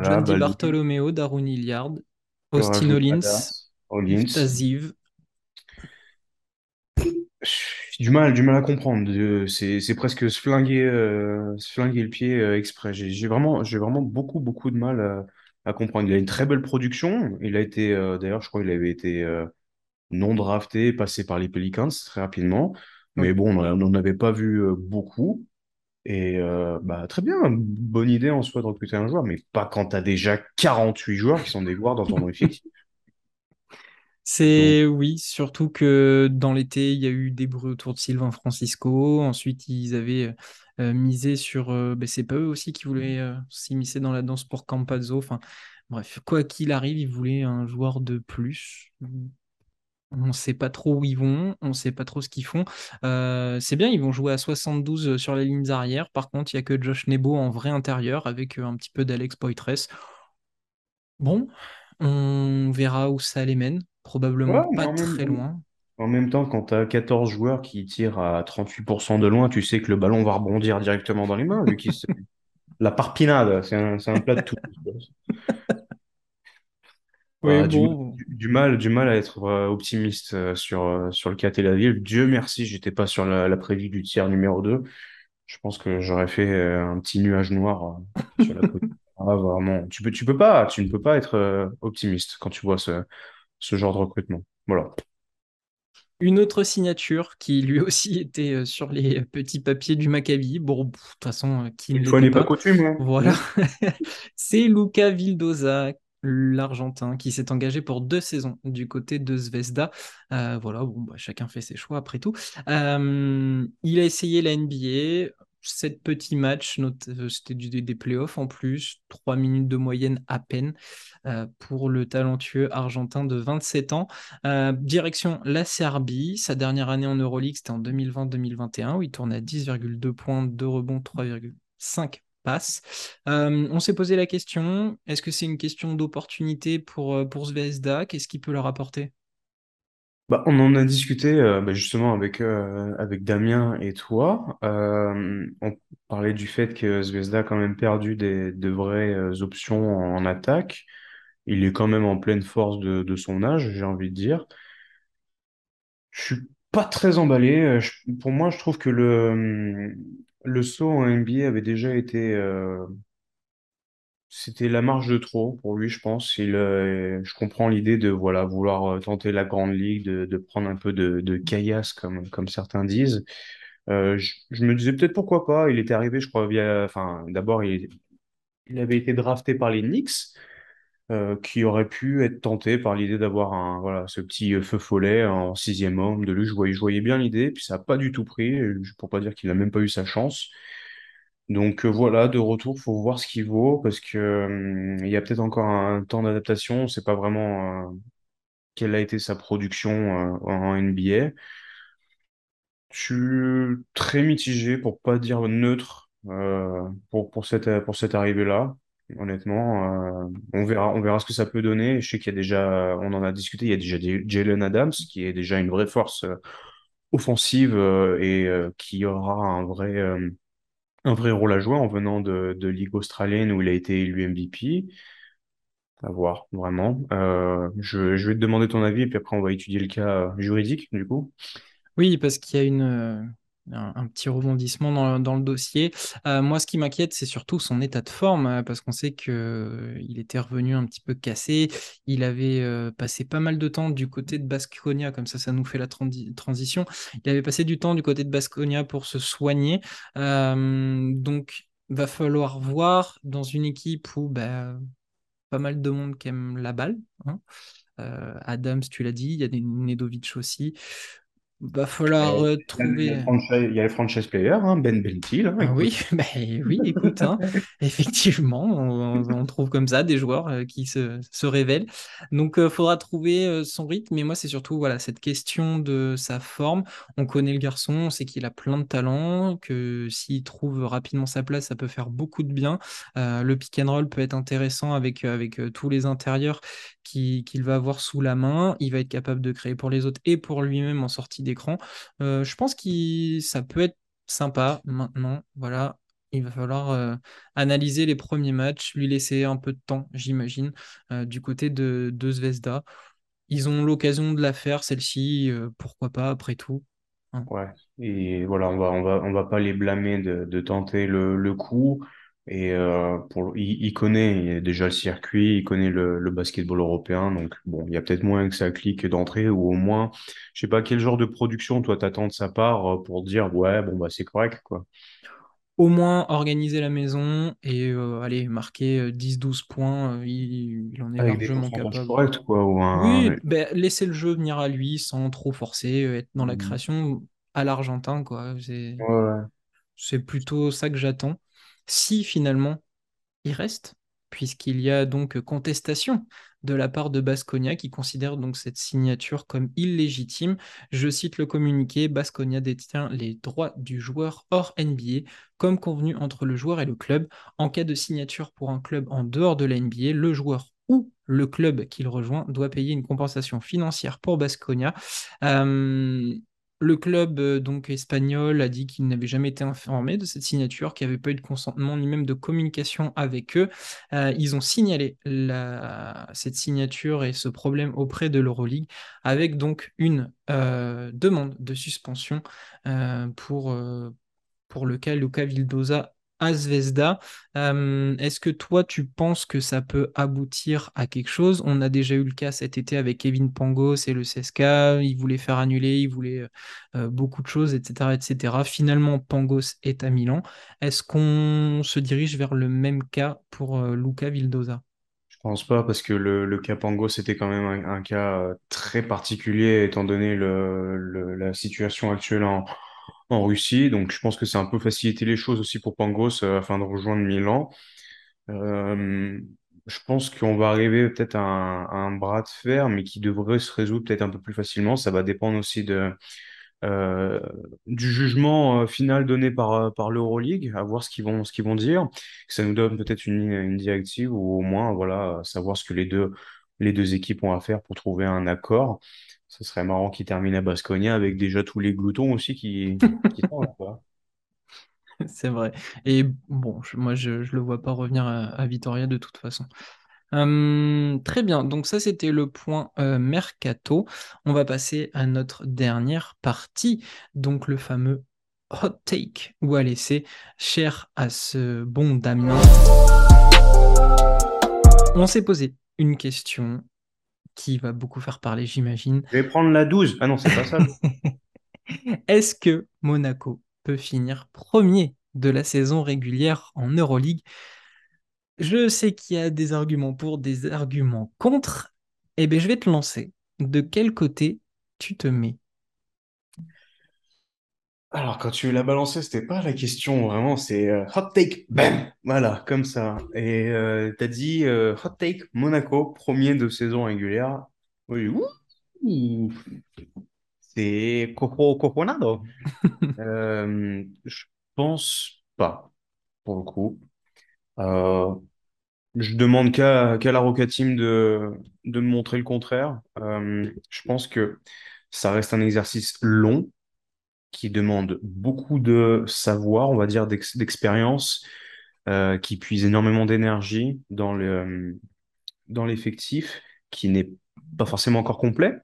John Di Bartolomeo, Darun Hilliard. Austin Hollins, Adams, Hollins. Yves Du mal, du mal à comprendre. C'est, presque se flinguer, euh, se flinguer le pied euh, exprès. J'ai vraiment, j'ai vraiment beaucoup, beaucoup de mal à, à comprendre. Il a une très belle production. Il a été, euh, d'ailleurs, je crois qu'il avait été non drafté, passé par les Pelicans très rapidement. Mais bon, on n'en avait pas vu beaucoup. Et bah, très bien, bonne idée en soi de recruter un joueur, mais pas quand tu as déjà 48 joueurs qui sont des joueurs dans ton effectif. C'est oui, surtout que dans l'été, il y a eu des bruits autour de Sylvain Francisco. Ensuite, ils avaient misé sur. ben, c'est pas eux aussi qui voulaient s'immiscer dans la danse pour Campazzo. Enfin, bref, quoi qu'il arrive, ils voulaient un joueur de plus. On ne sait pas trop où ils vont, on ne sait pas trop ce qu'ils font. C'est bien, ils vont jouer à 72 sur les lignes arrière. Par contre, il n'y a que Josh Nebo en vrai intérieur avec un petit peu d'Alex Poitres. Bon, on verra où ça les mène. Probablement ouais, pas même, très loin. en même temps, quand tu as 14 joueurs qui tirent à 38% de loin, tu sais que le ballon va rebondir directement dans les mains, vu La parpinade, c'est un, plat de tout. Voilà, du, bon. du- du mal, du mal à être euh, optimiste euh, sur, euh, sur le cas Tel Aviv. Dieu merci, j'étais pas sur la, la prévue du tiers numéro 2. Je pense que j'aurais fait un petit nuage noir sur la côte. Ah, vraiment. Tu peux, tu peux pas, tu ne peux pas être optimiste quand tu vois ce, ce genre de recrutement. Voilà. Une autre signature qui lui aussi était euh, sur les petits papiers du Maccabi. Bon, de toute façon, euh, qui ne l'était pas pas. coutume, hein. Voilà. Hmm. C'est Luca Vildoza, l'Argentin, qui s'est engagé pour deux saisons du côté de Zvezda. Euh, voilà, bon, bah, chacun fait ses choix après tout. Euh, il a essayé la NBA. Sept petits matchs, euh, c'était des playoffs en plus, trois minutes de moyenne à peine euh, pour le talentueux Argentin de 27 ans. Euh, direction la Serbie, sa dernière année en Euroleague, c'était en 2020-2021, où il tournait à 10,2 points, 2 rebonds, 3,5 passes. On s'est posé la question, est-ce que c'est une question d'opportunité pour, pour Zvezda? Qu'est-ce qu'il peut leur apporter? Bah, on en a discuté euh, bah, justement avec, euh, avec Damien et toi. Euh, on parlait du fait que Zvezda a quand même perdu des, de vraies euh, options en attaque. Il est quand même en pleine force de, de son âge, j'ai envie de dire. Je suis pas très emballé. Euh, pour moi, je trouve que le, le saut en NBA avait déjà été... euh, c'était la marge de trop pour lui, je pense. Il, euh, je comprends l'idée de voilà vouloir euh, tenter la grande ligue, de, prendre un peu de, de caillasse, comme, comme certains disent. Euh, je, me disais peut-être pourquoi pas. Il était arrivé, je crois, via... Enfin, d'abord, il, il avait été drafté par les Knicks. qui aurait pu être tenté par l'idée d'avoir un voilà ce petit feu follet en sixième homme de lui. Je voyais, bien l'idée, puis ça n'a pas du tout pris, pour pas dire qu'il n'a même pas eu sa chance. Donc euh, voilà, de retour, faut voir ce qu'il vaut parce que euh, il y a peut-être encore un temps d'adaptation. On sait pas vraiment euh, quelle a été sa production euh, en NBA. Je suis très mitigé, pour pas dire neutre, euh, pour, pour cette, pour cette arrivée-là. Honnêtement, on verra, on verra ce que ça peut donner. Je sais qu'il y a déjà, on en a discuté, il y a déjà Jalen Adams, qui est déjà une vraie force offensive et qui aura un vrai, un vrai rôle à jouer en venant de, de Ligue australienne où il a été élu MVP. À voir, vraiment. Euh, je, je vais te demander ton avis et puis après on va étudier le cas juridique, du coup. Oui, parce qu'il y a une, euh, un, petit rebondissement dans, le dossier. Euh, moi, ce qui m'inquiète, c'est surtout son état de forme, euh, parce qu'on sait que euh, était revenu un petit peu cassé. Il avait euh, passé pas mal de temps du côté de Baskonia, comme ça, ça nous fait la transition. Il avait passé du temps du côté de Baskonia pour se soigner. Euh, donc, va falloir voir dans une équipe où bah, pas mal de monde qui aime la balle. hein. Adams, tu l'as dit, il y a des Nedovic aussi. Va falloir Et euh, Il y a, il y a le trouver. franchise, il y a le franchise player, hein, Ben Bentil, hein, Ah oui, bah, oui, écoute, hein, effectivement, on, on trouve comme ça des joueurs euh, qui se, se révèlent. Donc, il faudra trouver euh, son rythme. Mais moi, c'est surtout voilà, cette question de sa forme. On connaît le garçon, on sait qu'il a plein de talent, que s'il trouve rapidement sa place, ça peut faire beaucoup de bien. Euh, le pick and roll peut être intéressant avec, euh, avec euh, tous les intérieurs qui- qu'il va avoir sous la main. Il va être capable de créer pour les autres et pour lui-même en sortie d'écran. Euh, je pense que ça peut être sympa maintenant. Voilà. Il va falloir euh, analyser les premiers matchs, lui laisser un peu de temps, j'imagine, euh, du côté de, de Zvezda. Ils ont l'occasion de la faire, celle-ci, pourquoi pas, après tout. Hein. Ouais. Et voilà, on va, on va, on va pas les blâmer de, de tenter le, le coup. Et euh, pour, il, il connaît déjà le circuit, il connaît le, le basketball européen. Donc, bon, il y a peut-être moins que ça clique d'entrée, ou au moins, je sais pas quel genre de production toi t'attends de sa part euh, pour dire, ouais, bon, bah, c'est correct, quoi. Au moins organiser la maison et euh, aller marquer euh, 10-12 points, il, il en est Avec largement capable. corrects, quoi, ou un, Oui, ben, laisser le jeu venir à lui sans trop forcer, être dans la Mhm. création à l'Argentin, quoi. C'est, Ouais, ouais. c'est plutôt ça que j'attends. Si finalement il reste, puisqu'il y a donc contestation de la part de Baskonia qui considère donc cette signature comme illégitime. Je cite le communiqué, Baskonia détient les droits du joueur hors NBA comme convenu entre le joueur et le club. En cas de signature pour un club en dehors de la NBA, le joueur ou le club qu'il rejoint doit payer une compensation financière pour Baskonia. Euh, le club euh, donc espagnol a dit qu'il n'avait jamais été informé de cette signature, qu'il n'y avait pas eu de consentement ni même de communication avec eux. Euh, ils ont signalé cette signature et ce problème auprès de l'Euroleague avec donc une euh, demande de suspension pour, pour le cas Luca Vildoza à Zvezda. Euh, est-ce que toi, tu penses que ça peut aboutir à quelque chose? On a déjà eu le cas cet été avec Kevin Pangos et le CSKA. Il voulait faire annuler, il voulait euh, beaucoup de choses, etc., etc. Finalement, Pangos est à Milan. Est-ce qu'on se dirige vers le même cas pour euh, Luca Vildoza? Je pense pas parce que le, cas Pango, c'était quand même un, cas euh, très particulier étant donné le- la situation actuelle en, en Russie. Donc je pense que c'est un peu facilité les choses aussi pour Pangos euh, afin de rejoindre Milan. Euh, je pense qu'on va arriver peut-être à un, bras de fer, mais qui devrait se résoudre peut-être un peu plus facilement. Ça va dépendre aussi de, euh, du jugement final donné par, par l'Euroleague, à voir ce qu'ils vont, ce vont dire. Ça nous donne peut-être une, une directive ou au moins voilà, savoir ce que les deux, les deux équipes ont à faire pour trouver un accord. Ce serait marrant qu'ils terminent à Baskonia avec déjà tous les gloutons aussi qui. C'est vrai. Et bon, je- moi, je ne le vois pas revenir à, à Vitoria de toute façon. Hum, très bien, donc ça c'était le point euh, mercato. On va passer à notre dernière partie, donc le fameux hot take, ou à laisser cher à ce bon Damien. On s'est posé une question qui va beaucoup faire parler, j'imagine. Je vais prendre la 12. Ah non, c'est pas ça. Est-ce que Monaco peut finir premier de la saison régulière en Euroleague? Je sais qu'il y a des arguments pour, des arguments contre. Eh bien, je vais te lancer. De quel côté tu te mets? Alors, quand tu l'as balancé, c'était pas la question, vraiment, c'est euh, hot take, bam, voilà, comme ça. Et euh, t'as dit euh, hot take, Monaco, premier de saison régulière. Oui, ouh, c'est copo, coponado. Euh, je pense pas, pour le coup. Je demande qu'à qu'à la Roca Team de, de me montrer le contraire. Je pense que ça reste un exercice long qui demande beaucoup de savoir, on va dire, d'ex- d'expérience, euh, qui puise énormément d'énergie dans le, dans l'effectif, qui n'est pas forcément encore complet.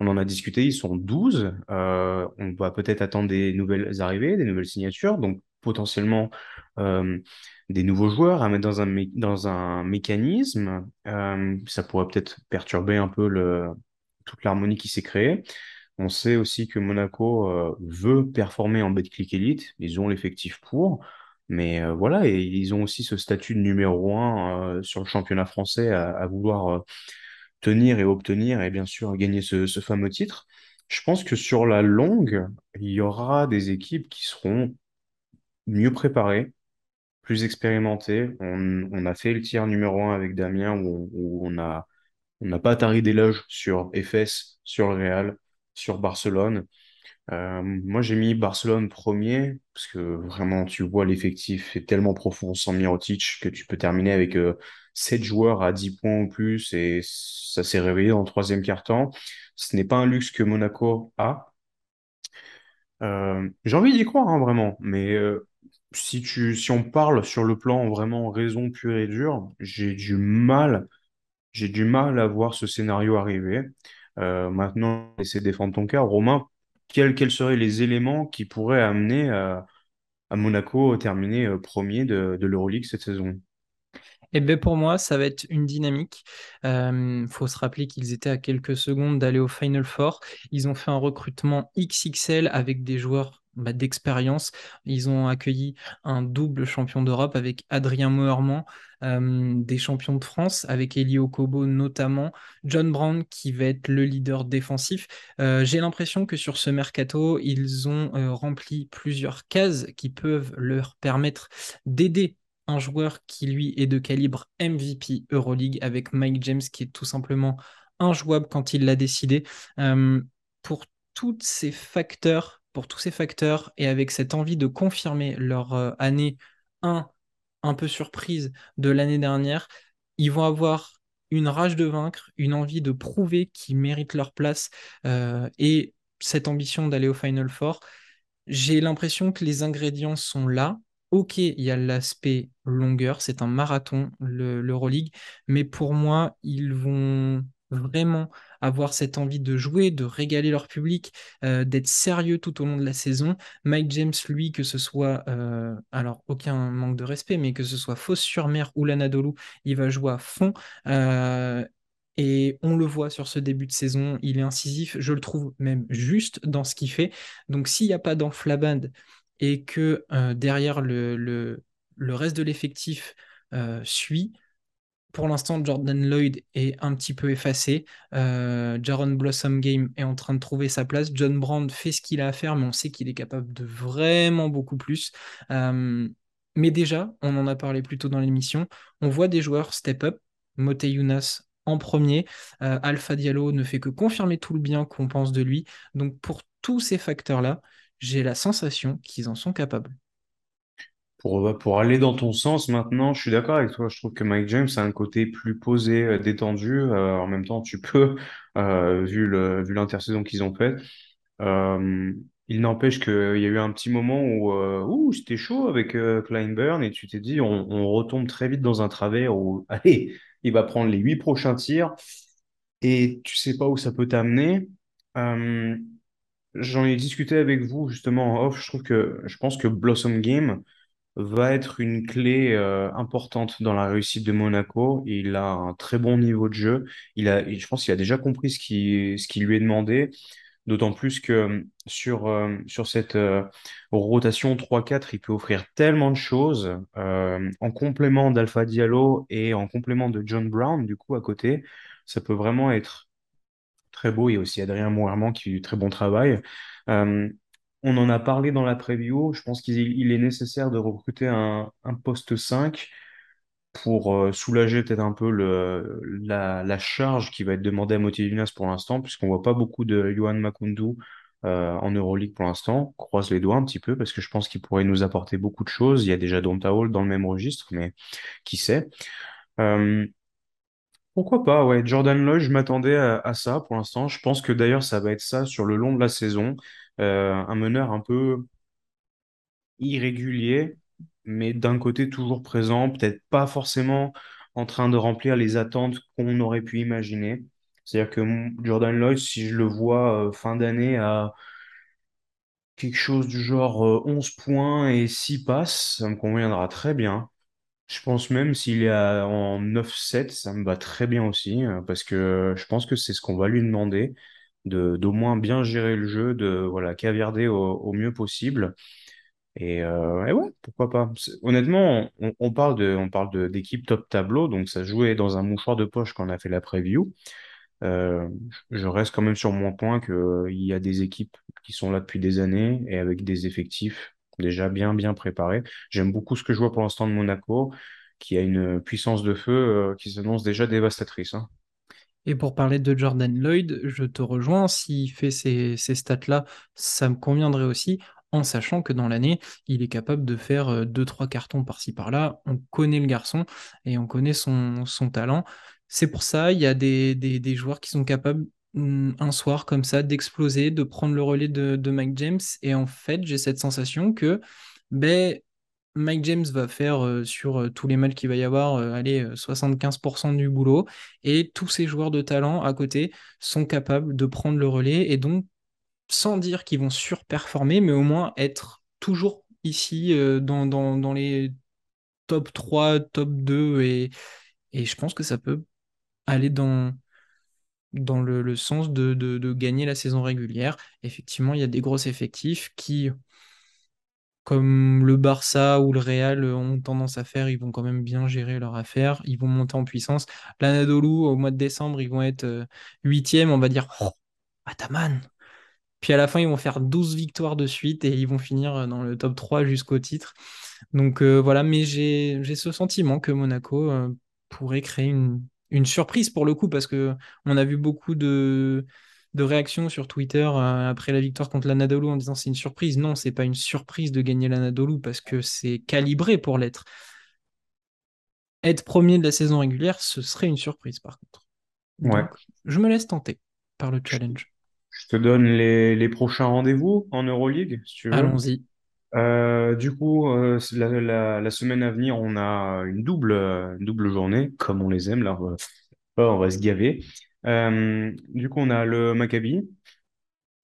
On en a discuté, ils sont 12. Euh, on va peut-être attendre des nouvelles arrivées, des nouvelles signatures, donc potentiellement euh, des nouveaux joueurs à mettre dans un, dans un mécanisme. Euh, ça pourrait peut-être perturber un peu toute l'harmonie qui s'est créée. On sait aussi que Monaco euh, veut performer en Betclic Elite. Ils ont l'effectif pour. Mais euh, voilà, et ils ont aussi ce statut de numéro un euh, sur le championnat français à, vouloir tenir et obtenir et bien sûr gagner ce, fameux titre. Je pense que sur la longue, il y aura des équipes qui seront mieux préparées, plus expérimentées. On, a fait le tiers numéro un avec Damien où, on n'a pas tari d'éloges sur FS, sur le Real, sur Barcelone. Euh, moi, j'ai mis Barcelone premier parce que vraiment, tu vois, l'effectif est tellement profond sans Mirotic que tu peux terminer avec euh, 7 joueurs à 10 points ou plus et ça s'est réveillé en troisième quart-temps. Ce n'est pas un luxe que Monaco a. Euh, j'ai envie d'y croire, hein, vraiment, mais euh, si tu, si on parle sur le plan vraiment raison pure et dure, j'ai du mal, j'ai du mal à voir ce scénario arriver. Euh, maintenant, essaie de défendre ton cas. Romain, quels, quels seraient les éléments qui pourraient amener à, Monaco terminer euh, premier de, l'Euroleague cette saison? Et bien pour moi, ça va être une dynamique. Il faut se rappeler qu'ils étaient à quelques secondes d'aller au Final Four. Ils ont fait un recrutement XXL avec des joueurs bah, d'expérience. Ils ont accueilli un double champion d'Europe avec Adrien Moerman, euh, des champions de France avec Elio Kobo notamment, John Brown qui va être le leader défensif. Euh, j'ai l'impression que sur ce mercato, ils ont euh, rempli plusieurs cases qui peuvent leur permettre d'aider un joueur qui lui est de calibre MVP Euroleague avec Mike James qui est tout simplement injouable quand il l'a décidé. Pour tous ces facteurs, pour tous ces facteurs et avec cette envie de confirmer leur euh, année 1 un peu surprise de l'année dernière, ils vont avoir une rage de vaincre, une envie de prouver qu'ils méritent leur place euh, et cette ambition d'aller au Final Four. J'ai l'impression que les ingrédients sont là. Ok, il y a l'aspect longueur, c'est un marathon, le l'Euroleague, mais pour moi, ils vont vraiment avoir cette envie de jouer, de régaler leur public, euh, d'être sérieux tout au long de la saison. Mike James, lui, que ce soit, euh, alors aucun manque de respect, mais que ce soit Fos-sur-Mer ou l'Anadolu, il va jouer à fond. Euh, et on le voit sur ce début de saison, il est incisif, je le trouve même juste dans ce qu'il fait. Donc s'il n'y a pas d'enflabade et que derrière le, le, reste de l'effectif suit. Pour l'instant, Jordan Lloyd est un petit peu effacé. Euh, Jaron Blossom Game est en train de trouver sa place. John Brand fait ce qu'il a à faire, mais on sait qu'il est capable de vraiment beaucoup plus. Euh, mais déjà, on en a parlé plus tôt dans l'émission, on voit des joueurs step up. Mote Younas en premier. Euh, Alpha Diallo ne fait que confirmer tout le bien qu'on pense de lui. Donc pour tous ces facteurs-là, j'ai la sensation qu'ils en sont capables. Pour, euh, pour aller dans ton sens maintenant, je suis d'accord avec toi. Je trouve que Mike James a un côté plus posé, euh, détendu. Euh, en même temps, tu peux, euh, vu le, vu l'intersaison qu'ils ont fait. Euh, il n'empêche qu'il y a eu un petit moment où, où c'était chaud avec Kleinburn et tu t'es dit, on, retombe très vite dans un travers où, allez, il va prendre les huit prochains tirs et tu sais pas où ça peut t'amener. J'en ai discuté avec vous justement en off. Je trouve que je pense que Blossom Game va être une clé euh, importante dans la réussite de Monaco. Il a un très bon niveau de jeu. Il a, je pense qu'il a déjà compris ce qui, ce qui lui est demandé. D'autant plus que euh, sur, euh, sur cette rotation 3-4, il peut offrir tellement de choses en complément d'Alpha Diallo et en complément de John Brown, du coup, à côté. Ça peut vraiment être très beau. Il y a aussi Adrien Moerman qui fait du très bon travail. On en a parlé dans la preview. Je pense qu'il il est nécessaire de recruter un, poste 5 pour euh, soulager peut-être un peu la, charge qui va être demandée à Motivinas pour l'instant, puisqu'on voit pas beaucoup de Johan Makundu euh, en Euroleague pour l'instant. Croise les doigts un petit peu, parce que je pense qu'il pourrait nous apporter beaucoup de choses. Il y a déjà Donta Hall dans le même registre, mais qui sait? Euh, pourquoi pas? Jordan Lloyd, je m'attendais à ça pour l'instant. Je pense que d'ailleurs, ça va être ça sur le long de la saison. Euh, un meneur un peu irrégulier, mais d'un côté toujours présent, peut-être pas forcément en train de remplir les attentes qu'on aurait pu imaginer. C'est-à-dire que Jordan Lloyd, si je le vois euh, fin d'année à quelque chose du genre euh, 11 points et 6 passes, ça me conviendra très bien. Je pense même s'il est en 9-7, ça me va très bien aussi, euh, parce que je pense que c'est ce qu'on va lui demander, de d'au moins bien gérer le jeu, de voilà, caviarder au, mieux possible. Et, euh, et ouais, pourquoi pas. Honnêtement, on, parle de, on parle d'équipe top tableau, donc ça jouait dans un mouchoir de poche quand on a fait la preview. Euh, je reste quand même sur mon point que il y a des équipes qui sont là depuis des années et avec des effectifs déjà bien bien préparés. J'aime beaucoup ce que je vois pour l'instant de Monaco, qui a une puissance de feu euh, qui s'annonce déjà dévastatrice, hein. Et pour parler de Jordan Lloyd, je te rejoins. S'il fait ces, stats-là, ça me conviendrait aussi, en sachant que dans l'année, il est capable de faire euh, deux, trois cartons par-ci par-là. On connaît le garçon et on connaît son, talent. C'est pour ça, il y a des, joueurs qui sont capables, hum, un soir comme ça, d'exploser, de prendre le relais de, de Mike James. Et en fait, j'ai cette sensation que ben, Mike James va faire euh, sur euh, tous les matchs qu'il va y avoir, euh, allez, 75% du boulot. Et tous ces joueurs de talent à côté sont capables de prendre le relais. Et donc, sans dire qu'ils vont surperformer, mais au moins être toujours ici dans, les top 3, top 2. Et, je pense que ça peut aller dans, le, sens de, de, de, gagner la saison régulière. Effectivement, il y a des gros effectifs qui comme le Barça ou le Real ont tendance à faire, ils vont quand même bien gérer leur affaire, ils vont monter en puissance. L'Anadolu, au mois de décembre, ils vont être euh, huitième, on va dire, oh, Ataman. Puis à la fin, ils vont faire 12 victoires de suite et ils vont finir euh, dans le top 3 jusqu'au titre. Donc euh, voilà, mais j'ai ce sentiment que Monaco pourrait créer une, une surprise pour le coup, parce que on a vu beaucoup de de réactions sur Twitter euh, après la victoire contre l'Anadolu en disant c'est une surprise. Non, c'est pas une surprise de gagner l'Anadolu parce que c'est calibré pour l'être. Être premier de la saison régulière, ce serait une surprise par contre. ouais. Je me laisse tenter par le challenge. Je te donne les, prochains rendez-vous en Euroleague, si tu veux. Allons-y. Euh, du coup, euh, la, semaine à venir, on a une double, double journée, comme on les aime. Là, on va se gaver. Euh, du coup, on a le Maccabi.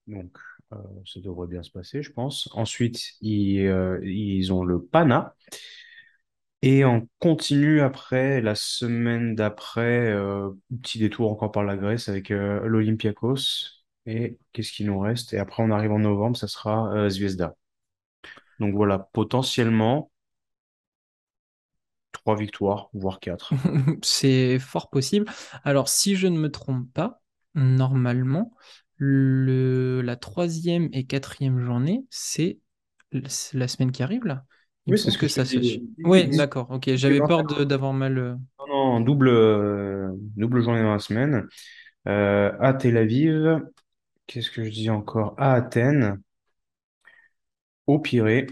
Donc, euh, ça devrait bien se passer, je pense. Ensuite, ils, euh, ils ont le Pana. Et on continue après, la semaine d'après, petit détour encore par la Grèce avec l'Olympiakos. Et qu'est-ce qui nous reste? Et après, on arrive en novembre, ça sera Zvezda. Donc voilà, potentiellement, trois victoires, voire quatre. c'est fort possible. Alors, si je ne me trompe pas, normalement, le, la troisième et quatrième journée, c'est la semaine qui arrive là. oui, c'est ce que, ça se. Oui, d'accord. Ok, j'avais peur d'avoir mal. Euh, non, non, double, euh, double journée dans la semaine. Euh, à Tel Aviv, qu'est-ce que je dis encore? À Athènes, au Pirée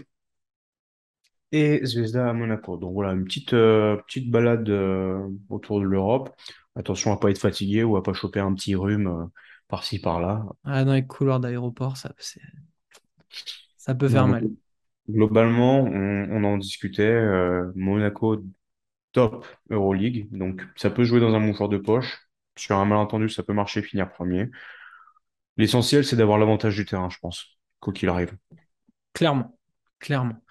et Zvezda à Monaco. Donc voilà, une petite, euh, petite balade euh, autour de l'Europe. Attention à pas être fatigué ou à pas choper un petit rhume euh, par-ci par-là. Ah, dans les couloirs d'aéroport, ça, ça peut faire mal. Globalement, on, en discutait. Monaco, top Euroleague. Donc ça peut jouer dans un mouchoir de poche. Sur un malentendu, ça peut marcher, finir premier. L'essentiel, c'est d'avoir l'avantage du terrain, je pense, quoi qu'il arrive. Clairement, clairement.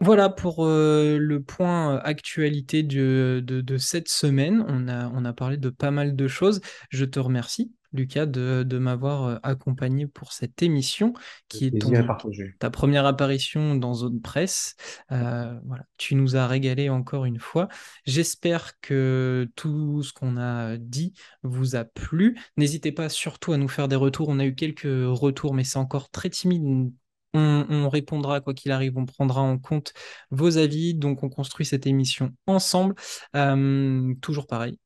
Voilà pour euh, le point euh, actualité de, cette semaine. On a, on a parlé de pas mal de choses. Je te remercie, Lucas, de, m'avoir euh, accompagné pour cette émission qui est ta première apparition dans Zone Presse. voilà, tu nous as régalé encore une fois. J'espère que tout ce qu'on a dit vous a plu. N'hésitez pas surtout à nous faire des retours. On a eu quelques retours, mais c'est encore très timide on, répondra quoi qu'il arrive, on prendra en compte vos avis. Donc, on construit cette émission ensemble. Euh, toujours pareil,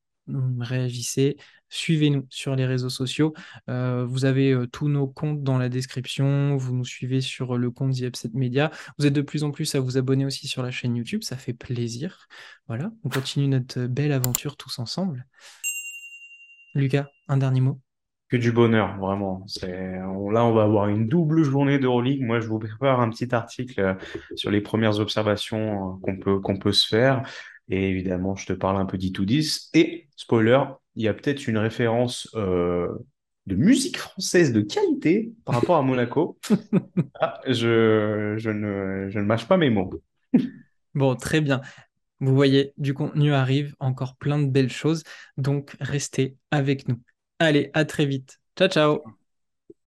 réagissez, suivez-nous sur les réseaux sociaux. Euh, vous avez euh, tous nos comptes dans la description. Vous nous suivez sur le compte The Upset Media. Vous êtes de plus en plus à vous abonner aussi sur la chaîne YouTube. Ça fait plaisir. Voilà, on continue notre belle aventure tous ensemble. Lucas, un dernier mot que du bonheur, vraiment. Là, on va avoir une double journée d'Euroleague. Moi, je vous prépare un petit article euh, sur les premières observations euh, qu'on peut, qu'on peut se faire. Et évidemment, je te parle un peu d'I210. Et, spoiler, il y a peut-être une référence euh, de musique française de qualité par rapport à Monaco. Ah, je, je, ne, je ne mâche pas mes mots. bon, très bien. Vous voyez, du contenu arrive, encore plein de belles choses. Donc, restez avec nous. Allez, à très vite. Ciao, ciao.